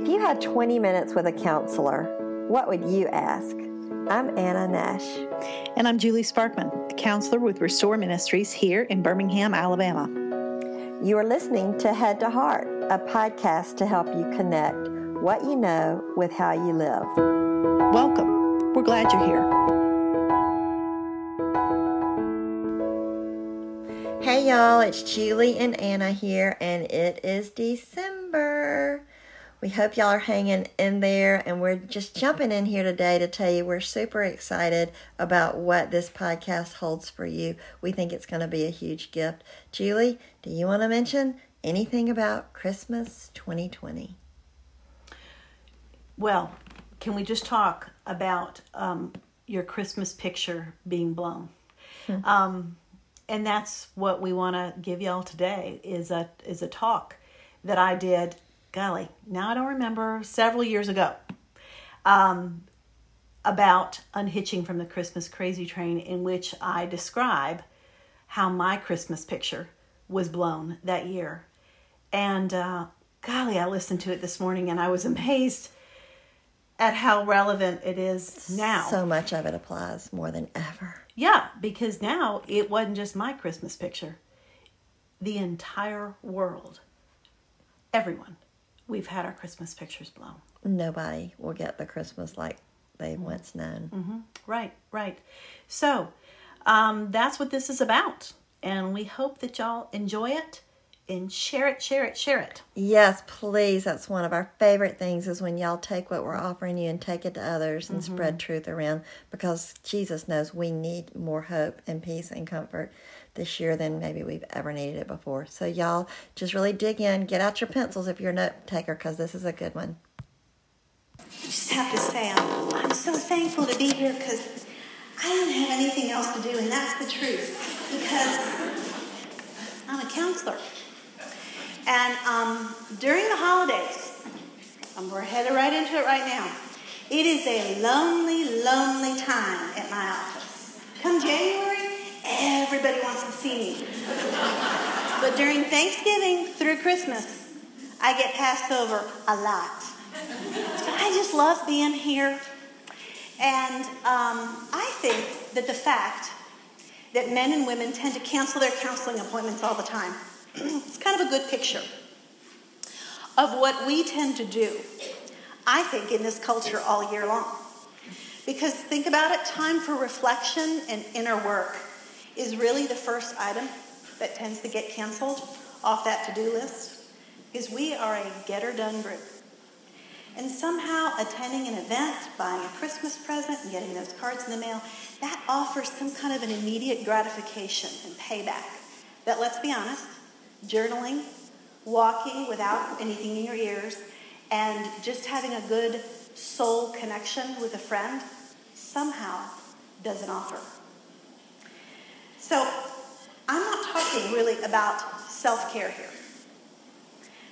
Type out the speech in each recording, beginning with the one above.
If you had 20 minutes with a counselor, what would you ask? I'm Anna Nash. And I'm Julie Sparkman, counselor with Restore Ministries here in Birmingham, Alabama. You are listening to Head to Heart, a podcast to help you connect what you know with how you live. Welcome. We're glad you're here. Hey y'all, it's Julie and Anna here, and it is December. We hope y'all are hanging in there, and we're just jumping in here today to tell you we're super excited about what this podcast holds for you. We think it's going to be a huge gift. Julie, do you want to mention anything about Christmas 2020? Well, can we just talk about um, your Christmas picture being blown? um, and that's what we want to give y'all today is a is a talk that I did golly, now I don't remember, several years ago, um, about unhitching from the Christmas crazy train, in which I describe how my Christmas picture was blown that year. And uh, golly, I listened to it this morning and I was amazed at how relevant it is now. So much of it applies more than ever. Yeah, because now it wasn't just my Christmas picture, the entire world, everyone we've had our Christmas pictures blown. Nobody will get the Christmas like they mm-hmm. once known. Mm-hmm. Right, right. So um, that's what this is about. And we hope that y'all enjoy it and share it, share it, share it. Yes, please. That's one of our favorite things is when y'all take what we're offering you and take it to others and mm-hmm. spread truth around because Jesus knows we need more hope and peace and comfort this year than maybe we've ever needed it before. So, y'all just really dig in, get out your pencils if you're a note taker, because this is a good one. I just have to say, I'm, I'm so thankful to be here because I don't have anything else to do, and that's the truth. Because I'm a counselor. And um, during the holidays, and we're headed right into it right now, it is a lonely, lonely time at my office. Come January, Everybody wants to see me. but during Thanksgiving through Christmas, I get passed over a lot. So I just love being here. And um, I think that the fact that men and women tend to cancel their counseling appointments all the time, it's kind of a good picture of what we tend to do, I think, in this culture all year long. Because think about it time for reflection and inner work is really the first item that tends to get canceled off that to do list is we are a get or done group. And somehow attending an event, buying a Christmas present, and getting those cards in the mail, that offers some kind of an immediate gratification and payback. That, let's be honest, journaling, walking without anything in your ears, and just having a good soul connection with a friend somehow doesn't offer. So I'm not talking really about self care here.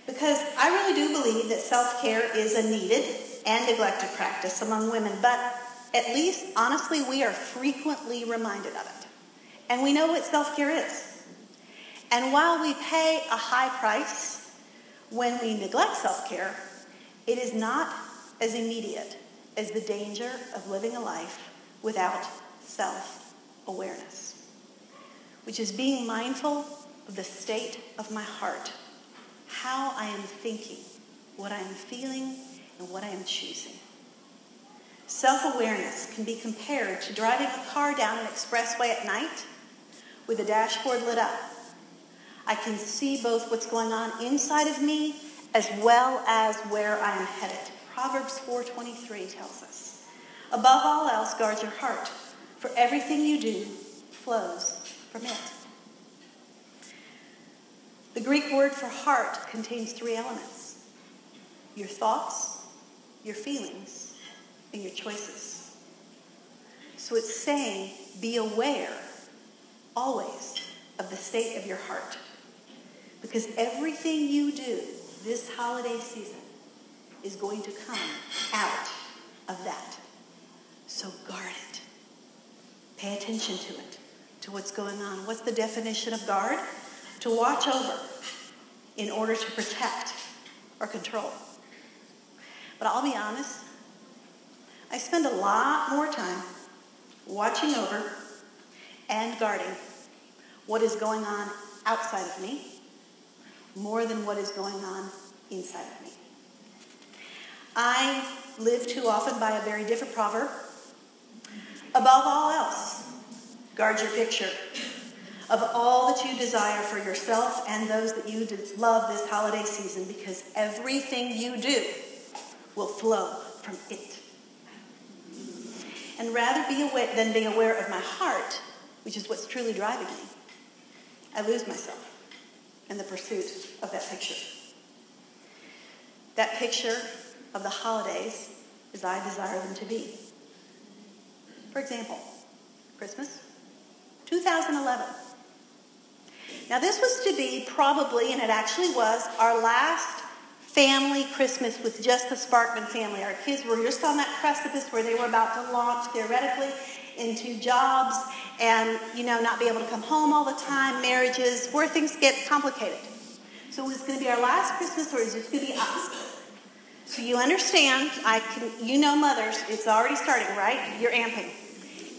Because I really do believe that self care is a needed and neglected practice among women, but at least, honestly, we are frequently reminded of it. And we know what self care is. And while we pay a high price when we neglect self care, it is not as immediate as the danger of living a life without self awareness which is being mindful of the state of my heart, how I am thinking, what I am feeling, and what I am choosing. Self awareness can be compared to driving a car down an expressway at night with the dashboard lit up. I can see both what's going on inside of me as well as where I am headed. Proverbs 4:23 tells us, "Above all else, guard your heart, for everything you do flows from it. The Greek word for heart contains three elements your thoughts, your feelings, and your choices. So it's saying be aware always of the state of your heart. Because everything you do this holiday season is going to come out of that. So guard it. Pay attention to it to what's going on. What's the definition of guard? To watch over in order to protect or control. But I'll be honest, I spend a lot more time watching over and guarding what is going on outside of me more than what is going on inside of me. I live too often by a very different proverb. Above all else, guard your picture of all that you desire for yourself and those that you love this holiday season because everything you do will flow from it. And rather be aware than be aware of my heart, which is what's truly driving me, I lose myself in the pursuit of that picture. That picture of the holidays as I desire them to be. For example, Christmas 2011. Now, this was to be probably, and it actually was, our last family Christmas with just the Sparkman family. Our kids were just on that precipice where they were about to launch theoretically into jobs and, you know, not be able to come home all the time, marriages, where things get complicated. So it was going to be our last Christmas, or is it going to be us? So you understand, I can, you know, mothers, it's already starting, right? You're amping.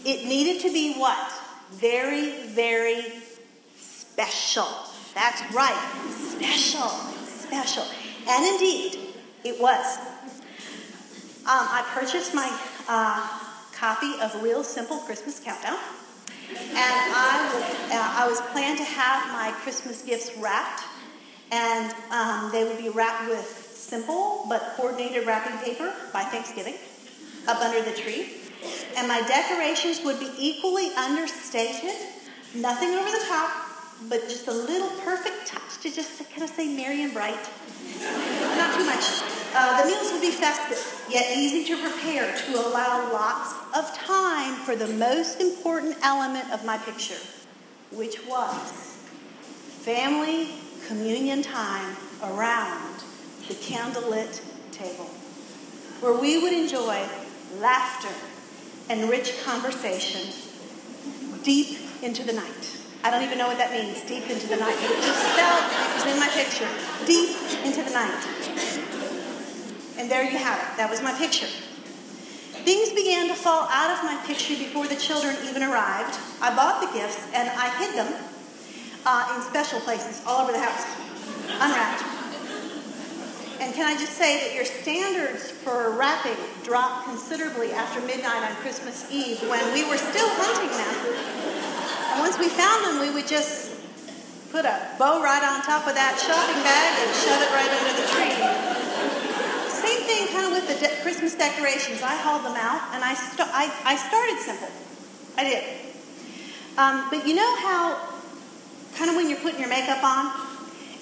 It needed to be what? Very, very special. That's right, special, special. And indeed, it was. Um, I purchased my uh, copy of Real Simple Christmas Countdown, and I, would, uh, I was planned to have my Christmas gifts wrapped, and um, they would be wrapped with simple but coordinated wrapping paper by Thanksgiving up under the tree. And my decorations would be equally understated, nothing over the top, but just a little perfect touch to just kind of say merry and bright. Not too much. Uh, the meals would be festive, yet easy to prepare to allow lots of time for the most important element of my picture, which was family communion time around the candlelit table, where we would enjoy laughter and rich conversation deep into the night. I don't even know what that means, deep into the night. It just felt, it was in my picture, deep into the night. And there you have it. That was my picture. Things began to fall out of my picture before the children even arrived. I bought the gifts and I hid them uh, in special places all over the house, unwrapped. And can I just say that your standards for wrapping dropped considerably after midnight on Christmas Eve when we were still hunting them and once we found them, we would just put a bow right on top of that shopping bag and shove it right under the tree. Same thing kind of with the de- Christmas decorations. I hauled them out and I, st- I, I started simple. I did. Um, but you know how, kind of when you're putting your makeup on,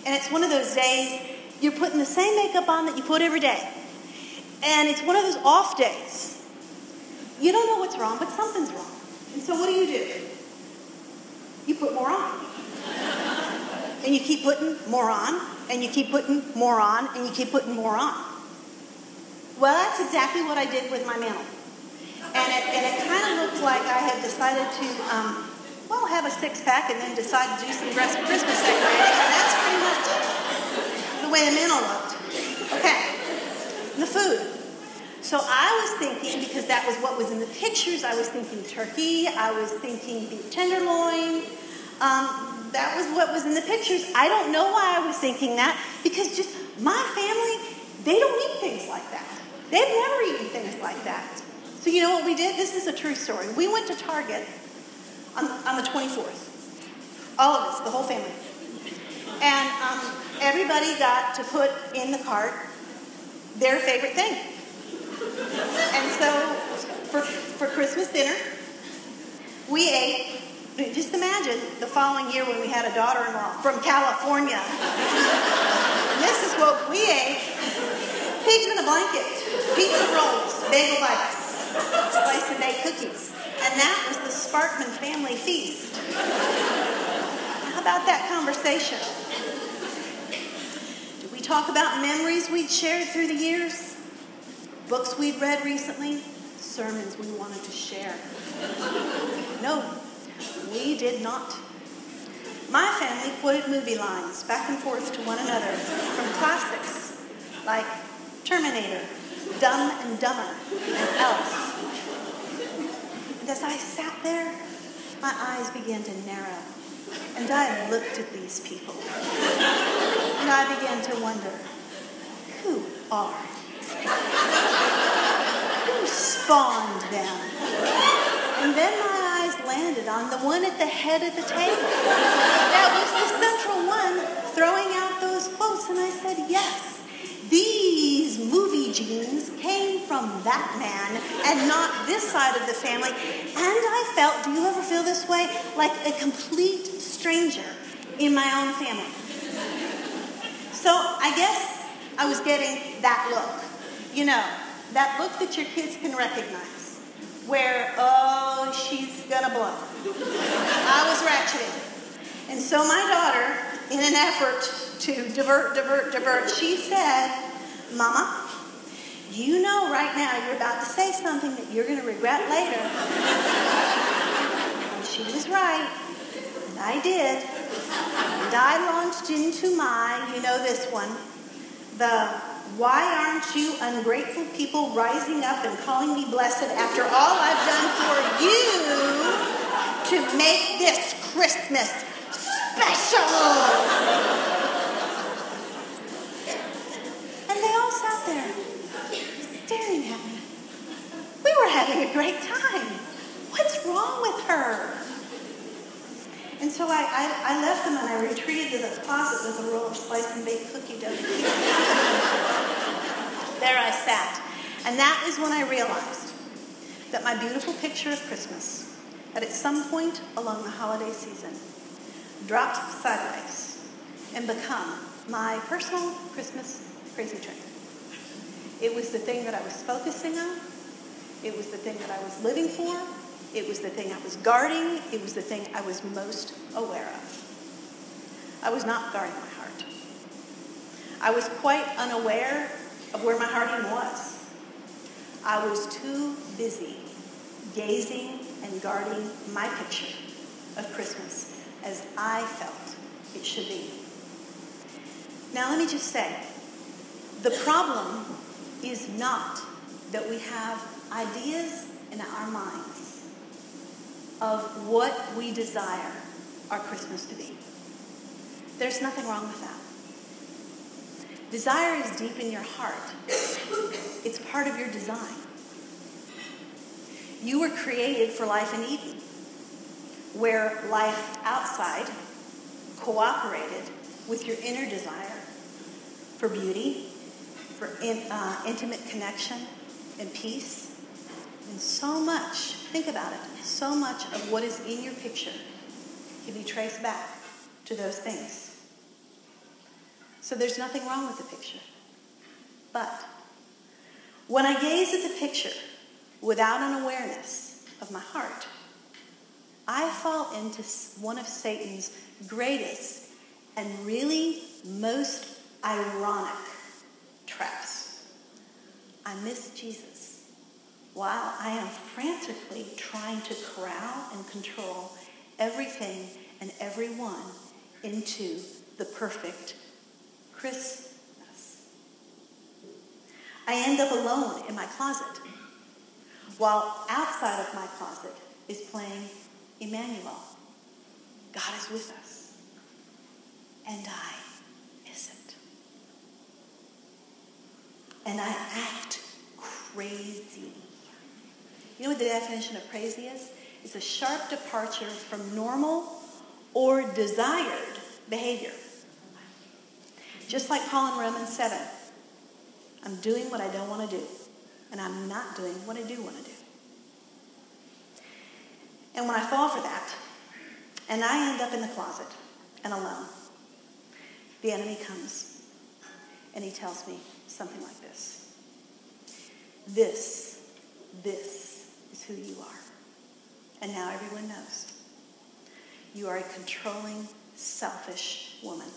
and it's one of those days, you're putting the same makeup on that you put every day. And it's one of those off days. You don't know what's wrong, but something's wrong. And so what do you do? you put more on. and you keep putting more on, and you keep putting more on, and you keep putting more on. Well, that's exactly what I did with my mantle. And it, and it kind of looked like I had decided to, um, well, have a six pack and then decide to do some Christmas decorating. And that's pretty much the way the mantle looked. Okay, the food. So I was thinking, because that was what was in the pictures, I was thinking turkey, I was thinking beef tenderloin. Um, that was what was in the pictures. I don't know why I was thinking that, because just my family, they don't eat things like that. They've never eaten things like that. So you know what we did? This is a true story. We went to Target on, on the 24th. All of us, the whole family. And um, everybody got to put in the cart their favorite thing. And so for, for Christmas dinner, we ate, just imagine the following year when we had a daughter in law from California. this is what we ate pigs in a blanket, pizza rolls, bagel bites, slice and cookies. And that was the Sparkman family feast. How about that conversation? Talk about memories we'd shared through the years? Books we'd read recently, sermons we wanted to share. No, we did not. My family quoted movie lines back and forth to one another from classics like Terminator, Dumb and Dumber and Elf. And as I sat there, my eyes began to narrow, and I looked at these people. And I began to wonder, who are? Who spawned them? And then my eyes landed on the one at the head of the table. That was the central one throwing out those quotes, and I said, yes. These movie genes came from that man and not this side of the family. And I felt, do you ever feel this way? Like a complete stranger in my own family. So I guess I was getting that look. You know, that look that your kids can recognize. Where, oh, she's gonna blow. I was ratcheting. And so my daughter, in an effort to divert, divert, divert, she said, Mama, you know right now you're about to say something that you're going to regret later. and she was right. And I did. And I launched into my, you know this one, the why aren't you ungrateful people rising up and calling me blessed after all I've done for you to make this Christmas special? there, staring at me. We were having a great time. What's wrong with her? And so I, I, I left them and I retreated to the closet with a roll of sliced and baked cookie dough. there I sat. And that is when I realized that my beautiful picture of Christmas at some point along the holiday season dropped sideways and become my personal Christmas crazy train. It was the thing that I was focusing on. It was the thing that I was living for. It was the thing I was guarding. It was the thing I was most aware of. I was not guarding my heart. I was quite unaware of where my heart even was. I was too busy gazing and guarding my picture of Christmas as I felt it should be. Now, let me just say the problem is not that we have ideas in our minds of what we desire our Christmas to be. There's nothing wrong with that. Desire is deep in your heart, it's part of your design. You were created for life in Eden, where life outside cooperated with your inner desire for beauty, for in, uh, intimate connection and peace. And so much, think about it, so much of what is in your picture can be traced back to those things. So there's nothing wrong with the picture. But when I gaze at the picture without an awareness of my heart, I fall into one of Satan's greatest and really most ironic traps. I miss Jesus while I am frantically trying to corral and control everything and everyone into the perfect Christmas. I end up alone in my closet while outside of my closet is playing Emmanuel. God is with us. And I miss it. and I act crazy. You know what the definition of crazy is? It's a sharp departure from normal or desired behavior. Just like Paul in Romans 7. I'm doing what I don't want to do, and I'm not doing what I do want to do. And when I fall for that, and I end up in the closet and alone, the enemy comes and he tells me, something like this This, this is who you are. And now everyone knows. You are a controlling, selfish woman,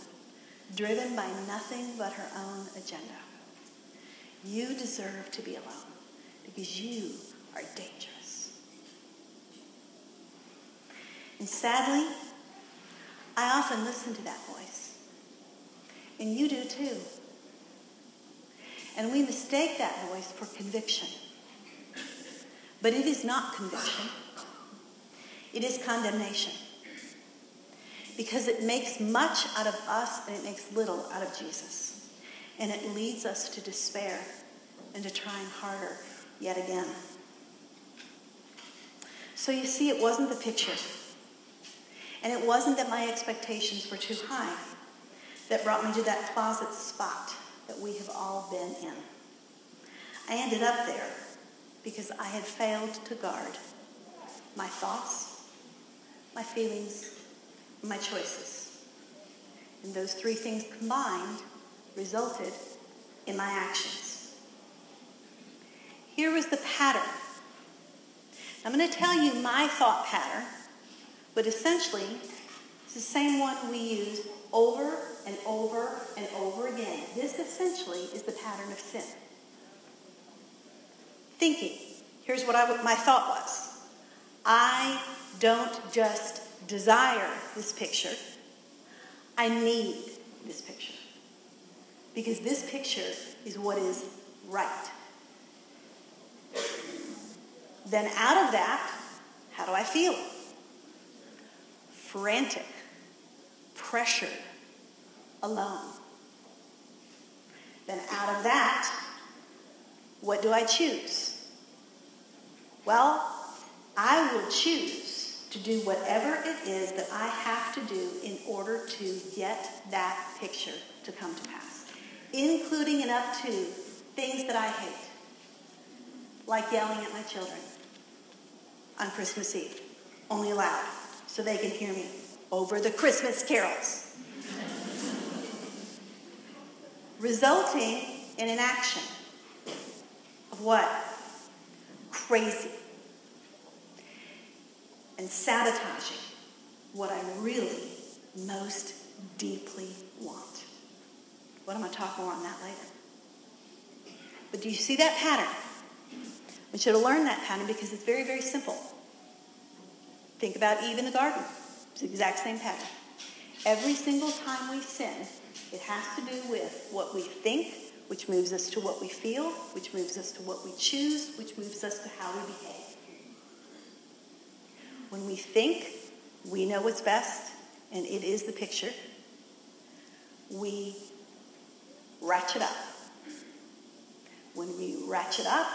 driven by nothing but her own agenda. You deserve to be alone because you are dangerous. And sadly, I often listen to that voice. And you do too. And we mistake that voice for conviction. But it is not conviction, it is condemnation. Because it makes much out of us and it makes little out of Jesus. And it leads us to despair and to trying harder yet again. So you see, it wasn't the picture. And it wasn't that my expectations were too high that brought me to that closet spot that we have all been in. I ended up there because I had failed to guard my thoughts, my feelings, my choices. And those three things combined resulted in my actions. Here was the pattern. I'm going to tell you my thought pattern, but essentially, it's the same one we use over and over and over again. This essentially is the pattern of sin. Thinking. Here's what I, my thought was I don't just desire this picture, I need this picture. Because this picture is what is right. Then out of that, how do I feel? Frantic, pressured, alone. Then out of that, what do I choose? Well, I will choose to do whatever it is that I have to do in order to get that picture to come to pass, including and up to things that I hate, like yelling at my children on Christmas Eve, only loud, so they can hear me over the Christmas carols resulting in an action of what? Crazy. And sabotaging what I really most deeply want. What I'm I talking more on that later? But do you see that pattern? We should have learned that pattern because it's very, very simple. Think about Eve in the garden. It's the exact same pattern. Every single time we sin, it has to do with what we think, which moves us to what we feel, which moves us to what we choose, which moves us to how we behave. When we think we know what's best, and it is the picture, we ratchet up. When we ratchet up,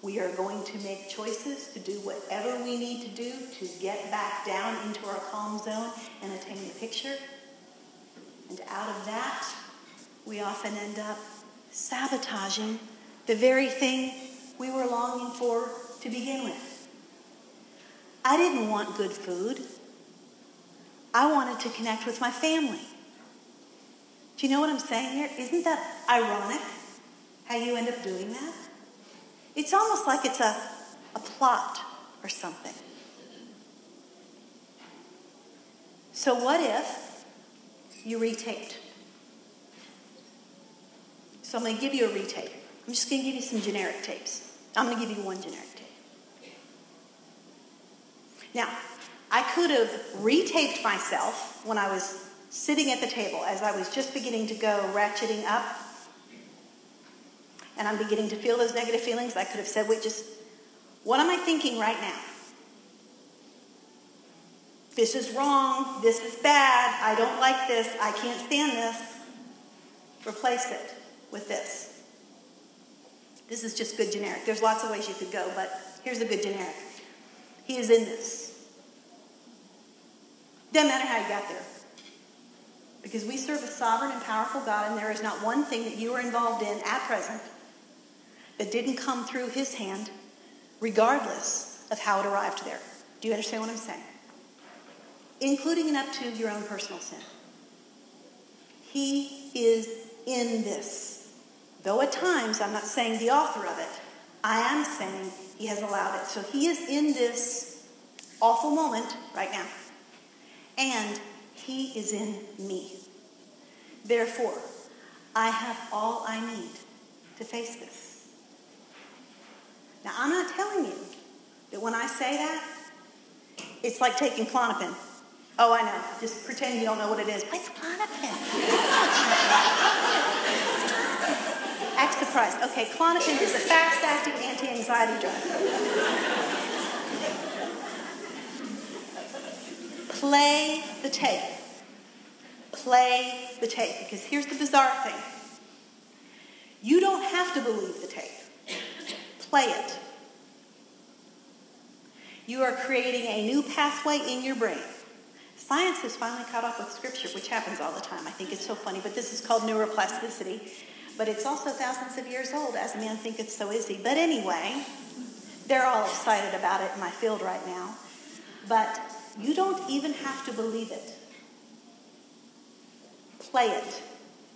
we are going to make choices to do whatever we need to do to get back down into our calm zone and attain the picture. And out of that, we often end up sabotaging the very thing we were longing for to begin with. I didn't want good food. I wanted to connect with my family. Do you know what I'm saying here? Isn't that ironic how you end up doing that? It's almost like it's a, a plot or something. So, what if you retaped? So, I'm going to give you a retape. I'm just going to give you some generic tapes. I'm going to give you one generic tape. Now, I could have retaped myself when I was sitting at the table as I was just beginning to go ratcheting up and I'm beginning to feel those negative feelings. I could have said, wait, just what am I thinking right now? This is wrong. This is bad. I don't like this. I can't stand this. Replace it with this. This is just good generic. There's lots of ways you could go, but here's a good generic. He is in this. Doesn't matter how you got there. Because we serve a sovereign and powerful God, and there is not one thing that you are involved in at present that didn't come through his hand, regardless of how it arrived there. Do you understand what I'm saying? Including and up to your own personal sin. He is in this. Though at times I'm not saying the author of it, I am saying he has allowed it. So he is in this awful moment right now. And he is in me. Therefore, I have all I need to face this. Now, I'm not telling you that when I say that, it's like taking Klonopin. Oh, I know. Just pretend you don't know what it is. What's Klonopin? Christ. Okay, Klonopin is a fast-acting anti-anxiety drug. Play the tape. Play the tape. Because here's the bizarre thing. You don't have to believe the tape. Play it. You are creating a new pathway in your brain. Science has finally caught up with scripture, which happens all the time. I think it's so funny, but this is called neuroplasticity. But it's also thousands of years old, as man it's so easy. But anyway, they're all excited about it in my field right now. But you don't even have to believe it. Play it.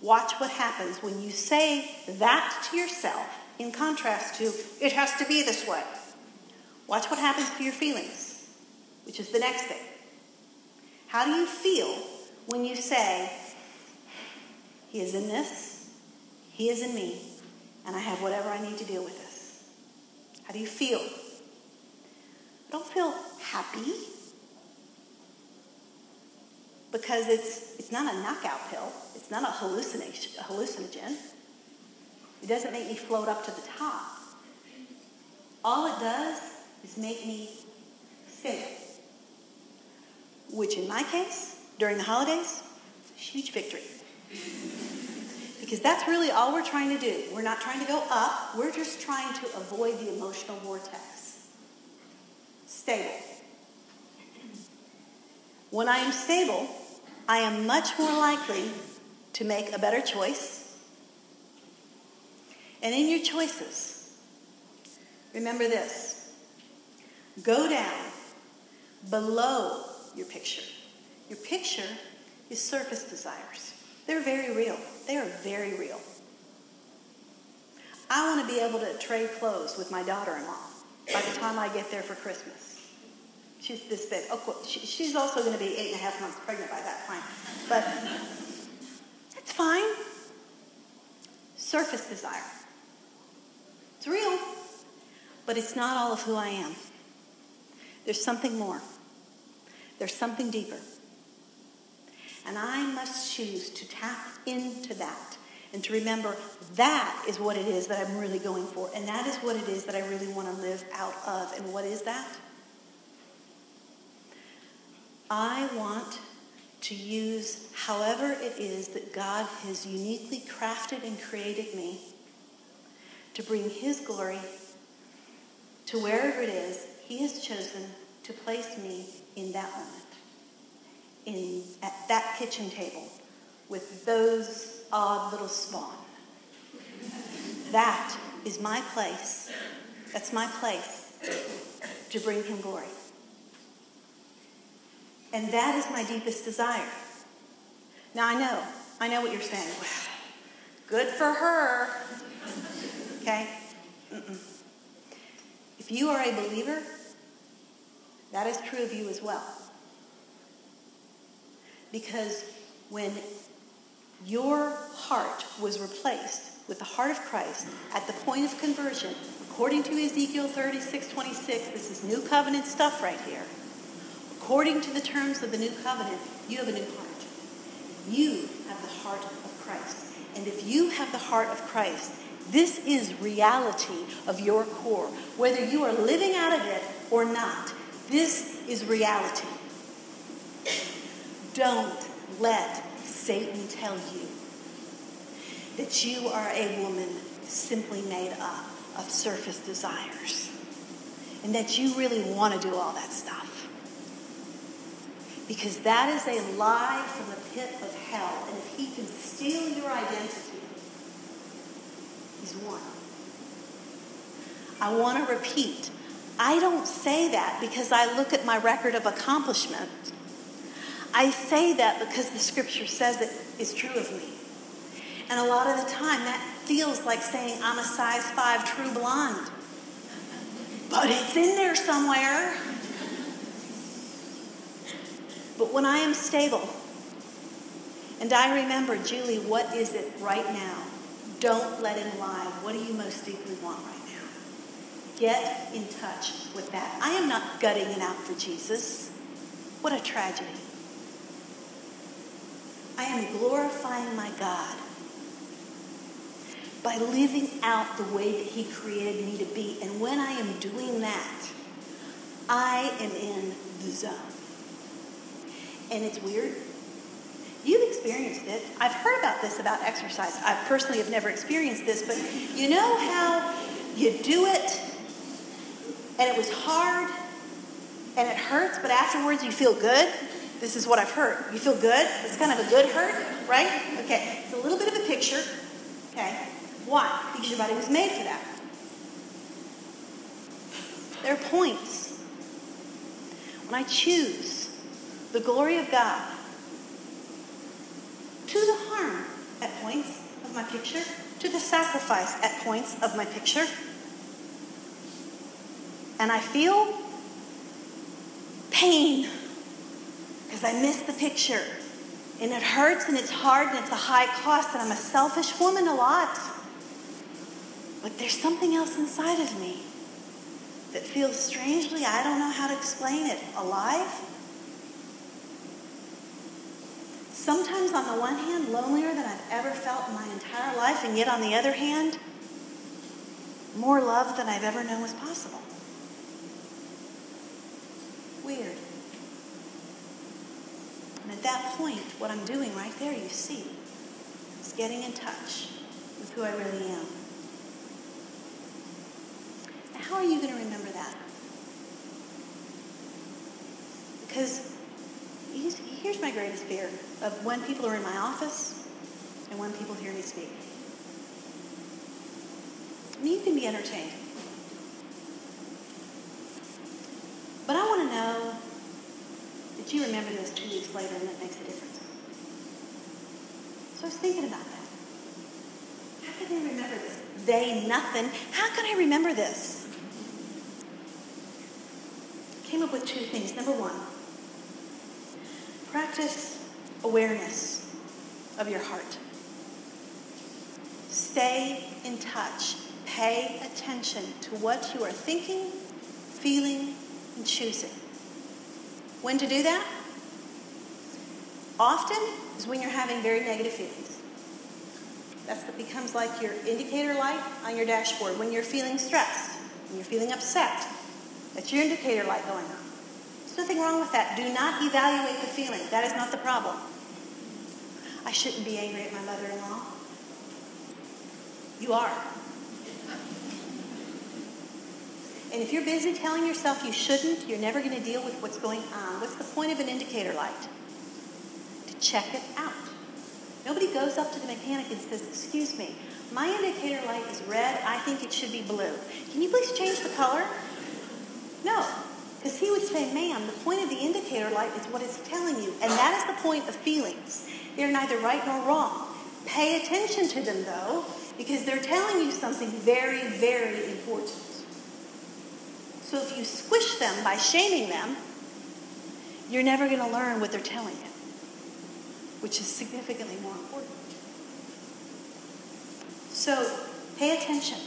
Watch what happens when you say that to yourself, in contrast to, it has to be this way. Watch what happens to your feelings, which is the next thing. How do you feel when you say, He is in this, He is in me, and I have whatever I need to deal with this? How do you feel? I don't feel happy because it's, it's not a knockout pill, it's not a, hallucination, a hallucinogen. It doesn't make me float up to the top. All it does is make me sick, which in my case, during the holidays, is a huge victory. Because that's really all we're trying to do. We're not trying to go up, we're just trying to avoid the emotional vortex. Stable. When I am stable, I am much more likely to make a better choice. And in your choices, remember this go down below your picture. Your picture is surface desires. They're very real. They are very real. I want to be able to trade clothes with my daughter in law by the time I get there for Christmas. She's this big. Oh, she's also going to be eight and a half months pregnant by that time. But that's fine. Surface desire. It's real, but it's not all of who I am. There's something more. There's something deeper. And I must choose to tap into that and to remember that is what it is that I'm really going for. And that is what it is that I really want to live out of. And what is that? I want to use however it is that God has uniquely crafted and created me to bring His glory to wherever it is He has chosen to place me in that moment, in, at that kitchen table with those odd little spawn. That is my place. That's my place to bring him glory. And that is my deepest desire. Now I know, I know what you're saying. Well, good for her. Okay? Mm-mm. If you are a believer, that is true of you as well. Because when your heart was replaced with the heart of Christ at the point of conversion, according to Ezekiel 36 26, this is new covenant stuff right here. According to the terms of the new covenant, you have a new heart. You have the heart of Christ. And if you have the heart of Christ, this is reality of your core. Whether you are living out of it or not, this is reality. Don't let Satan tell you that you are a woman simply made up of surface desires and that you really want to do all that stuff. Because that is a lie from the pit of hell. And if he can steal your identity, he's won. I want to repeat I don't say that because I look at my record of accomplishment. I say that because the scripture says it is true of me. And a lot of the time that feels like saying I'm a size 5 true blonde. But it's in there somewhere. But when I am stable and I remember, Julie, what is it right now? Don't let him lie. What do you most deeply want right now? Get in touch with that. I am not gutting it out for Jesus. What a tragedy. Am glorifying my God by living out the way that He created me to be. And when I am doing that, I am in the zone. And it's weird. You've experienced it. I've heard about this about exercise. I personally have never experienced this, but you know how you do it and it was hard and it hurts, but afterwards you feel good? This is what I've heard. You feel good? It's kind of a good hurt, right? Okay, it's a little bit of a picture. Okay, why? Because your body was made for that. There are points when I choose the glory of God to the harm at points of my picture, to the sacrifice at points of my picture. And I feel pain because I miss the picture. And it hurts and it's hard and it's a high cost, and I'm a selfish woman a lot. But there's something else inside of me that feels strangely, I don't know how to explain it, alive. Sometimes, on the one hand, lonelier than I've ever felt in my entire life, and yet on the other hand, more love than I've ever known was possible. Weird. And at that point, what I'm doing right there, you see, is getting in touch with who I really am. Now, how are you going to remember that? Because here's my greatest fear of when people are in my office and when people hear me speak. I mean, you can be entertained. But I want to know that you remember this two weeks later and that makes a difference. So I was thinking about that. How can I remember this? They, nothing. How can I remember this? Came up with two things. Number one, practice awareness of your heart. Stay in touch. Pay attention to what you are thinking, feeling, and choosing. When to do that? Often is when you're having very negative feelings. That's what becomes like your indicator light on your dashboard. When you're feeling stressed, when you're feeling upset, that's your indicator light going on. There's nothing wrong with that. Do not evaluate the feeling. That is not the problem. I shouldn't be angry at my mother in law. You are. And if you're busy telling yourself you shouldn't, you're never going to deal with what's going on. What's the point of an indicator light? To check it out. Nobody goes up to the mechanic and says, Excuse me, my indicator light is red. I think it should be blue. Can you please change the color? No. Because he would say, Ma'am, the point of the indicator light is what it's telling you. And that is the point of feelings. They're neither right nor wrong. Pay attention to them, though, because they're telling you something very, very important. So if you squish them by shaming them, you're never going to learn what they're telling you, which is significantly more important. So pay attention.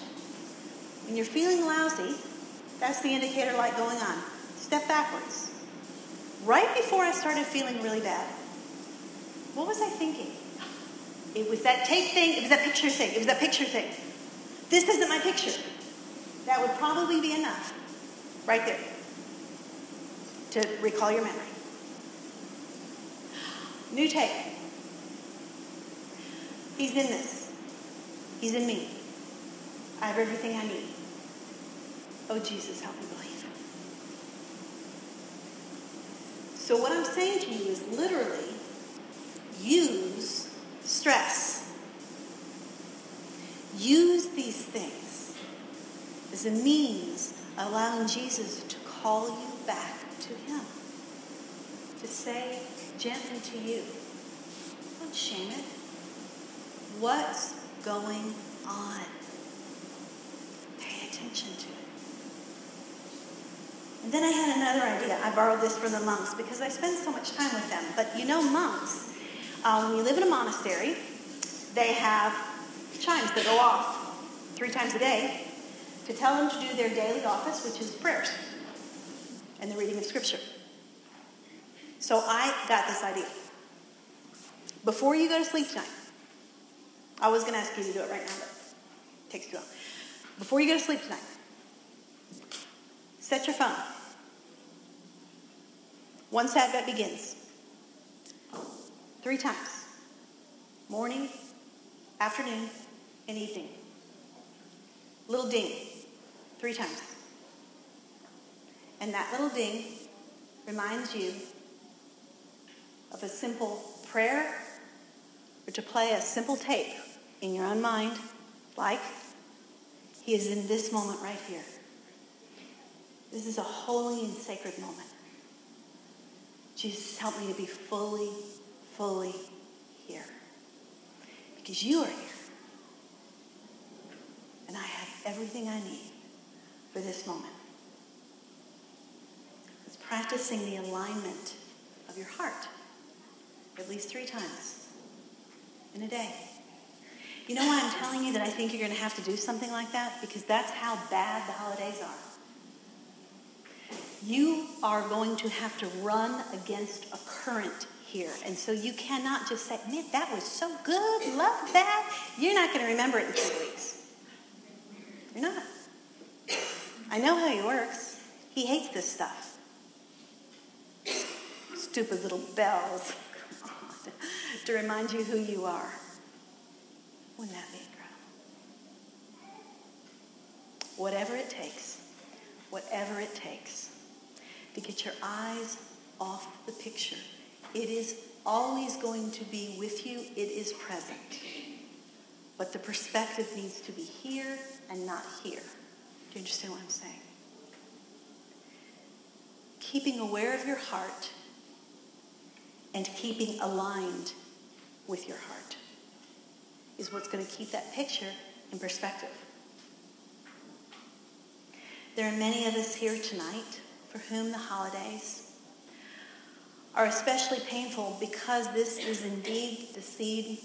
When you're feeling lousy, that's the indicator light going on. Step backwards. Right before I started feeling really bad, what was I thinking? It was that take thing, it was that picture thing, it was that picture thing. This isn't my picture. That would probably be enough. Right there. To recall your memory. New take. He's in this. He's in me. I have everything I need. Oh, Jesus, help me believe. So, what I'm saying to you is literally use stress. Use these things as a means allowing Jesus to call you back to Him, to say gently to you, don't shame it. What's going on? Pay attention to it. And then I had another idea. I borrowed this from the monks because I spend so much time with them. But you know, monks, uh, when you live in a monastery, they have chimes that go off three times a day to tell them to do their daily office, which is prayers and the reading of Scripture. So I got this idea. Before you go to sleep tonight, I was going to ask you to do it right now, but it takes too long. Before you go to sleep tonight, set your phone. One Once Advent begins, three times morning, afternoon, and evening. Little ding, three times. And that little ding reminds you of a simple prayer or to play a simple tape in your own mind, like He is in this moment right here. This is a holy and sacred moment. Jesus, help me to be fully, fully here. Because you are here. And I have everything I need for this moment. It's practicing the alignment of your heart at least three times in a day. You know why I'm telling you that I think you're going to have to do something like that? Because that's how bad the holidays are. You are going to have to run against a current here. And so you cannot just say, man, that was so good, love that. You're not going to remember it in two weeks. You're not. I know how he works. He hates this stuff. Stupid little bells to remind you who you are. Wouldn't that be incredible? Whatever it takes, whatever it takes to get your eyes off the picture. It is always going to be with you, it is present. But the perspective needs to be here and not here. Do you understand what I'm saying? Keeping aware of your heart and keeping aligned with your heart is what's going to keep that picture in perspective. There are many of us here tonight for whom the holidays are especially painful because this is indeed the seed,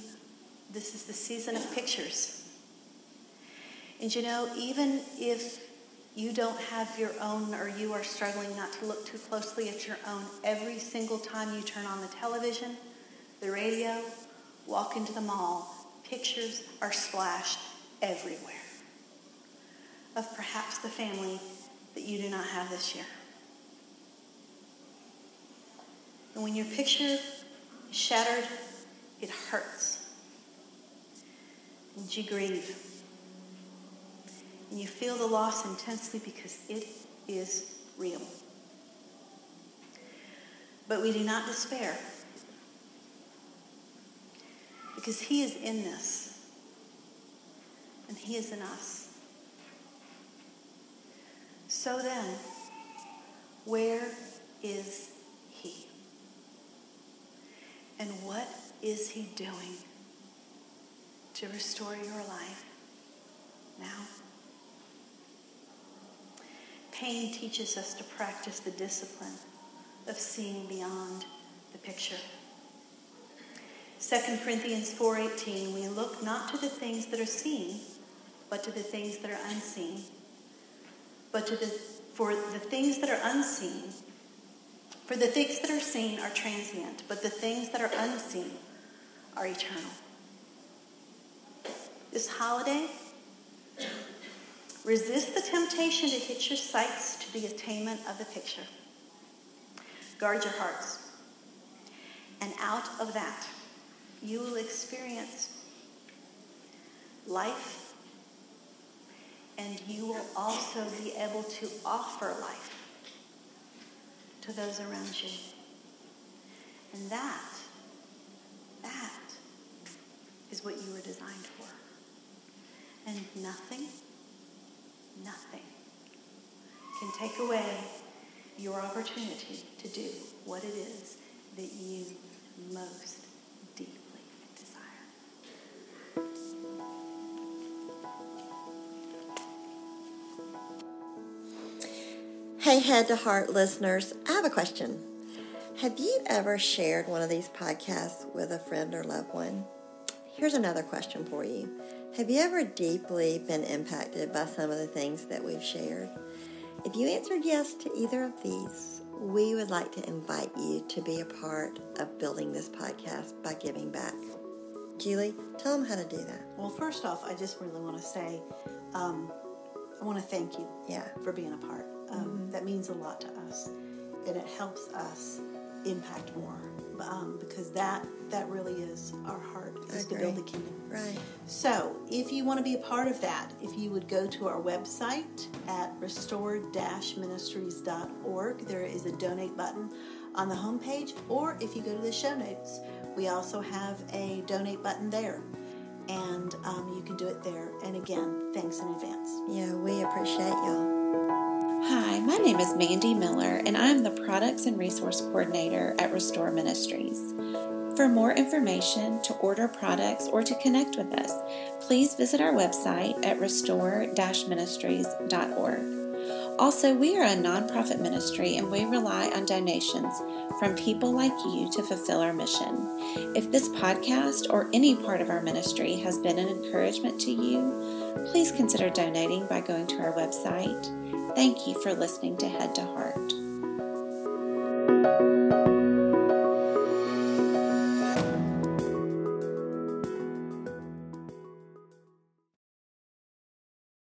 this is the season of pictures. And you know, even if you don't have your own or you are struggling not to look too closely at your own, every single time you turn on the television, the radio, walk into the mall, pictures are splashed everywhere of perhaps the family that you do not have this year. And when your picture is shattered, it hurts. And you grieve. And you feel the loss intensely because it is real. But we do not despair because He is in this and He is in us. So then, where is He? And what is He doing to restore your life now? Pain teaches us to practice the discipline of seeing beyond the picture. 2 Corinthians 4:18 we look not to the things that are seen but to the things that are unseen but to the for the things that are unseen for the things that are seen are transient, but the things that are unseen are eternal. This holiday, resist the temptation to hitch your sights to the attainment of the picture. Guard your hearts. And out of that, you will experience life, and you will also be able to offer life to those around you. And that, that is what you were designed for. And nothing, nothing can take away your opportunity to do what it is that you most deeply desire. Hey, head to heart listeners, I have a question. Have you ever shared one of these podcasts with a friend or loved one? Here's another question for you. Have you ever deeply been impacted by some of the things that we've shared? If you answered yes to either of these, we would like to invite you to be a part of building this podcast by giving back. Julie, tell them how to do that. Well, first off, I just really want to say, um, I want to thank you Yeah. for being a part. Um, That means a lot to us, and it helps us impact more um, because that that really is our heart is to build the kingdom. Right. So, if you want to be a part of that, if you would go to our website at restore-ministries.org, there is a donate button on the homepage, or if you go to the show notes, we also have a donate button there. And um, you can do it there. And again, thanks in advance. Yeah, we appreciate y'all. Hi, my name is Mandy Miller, and I'm the Products and Resource Coordinator at Restore Ministries. For more information, to order products, or to connect with us, please visit our website at restore-ministries.org. Also, we are a nonprofit ministry and we rely on donations from people like you to fulfill our mission. If this podcast or any part of our ministry has been an encouragement to you, please consider donating by going to our website. Thank you for listening to Head to Heart.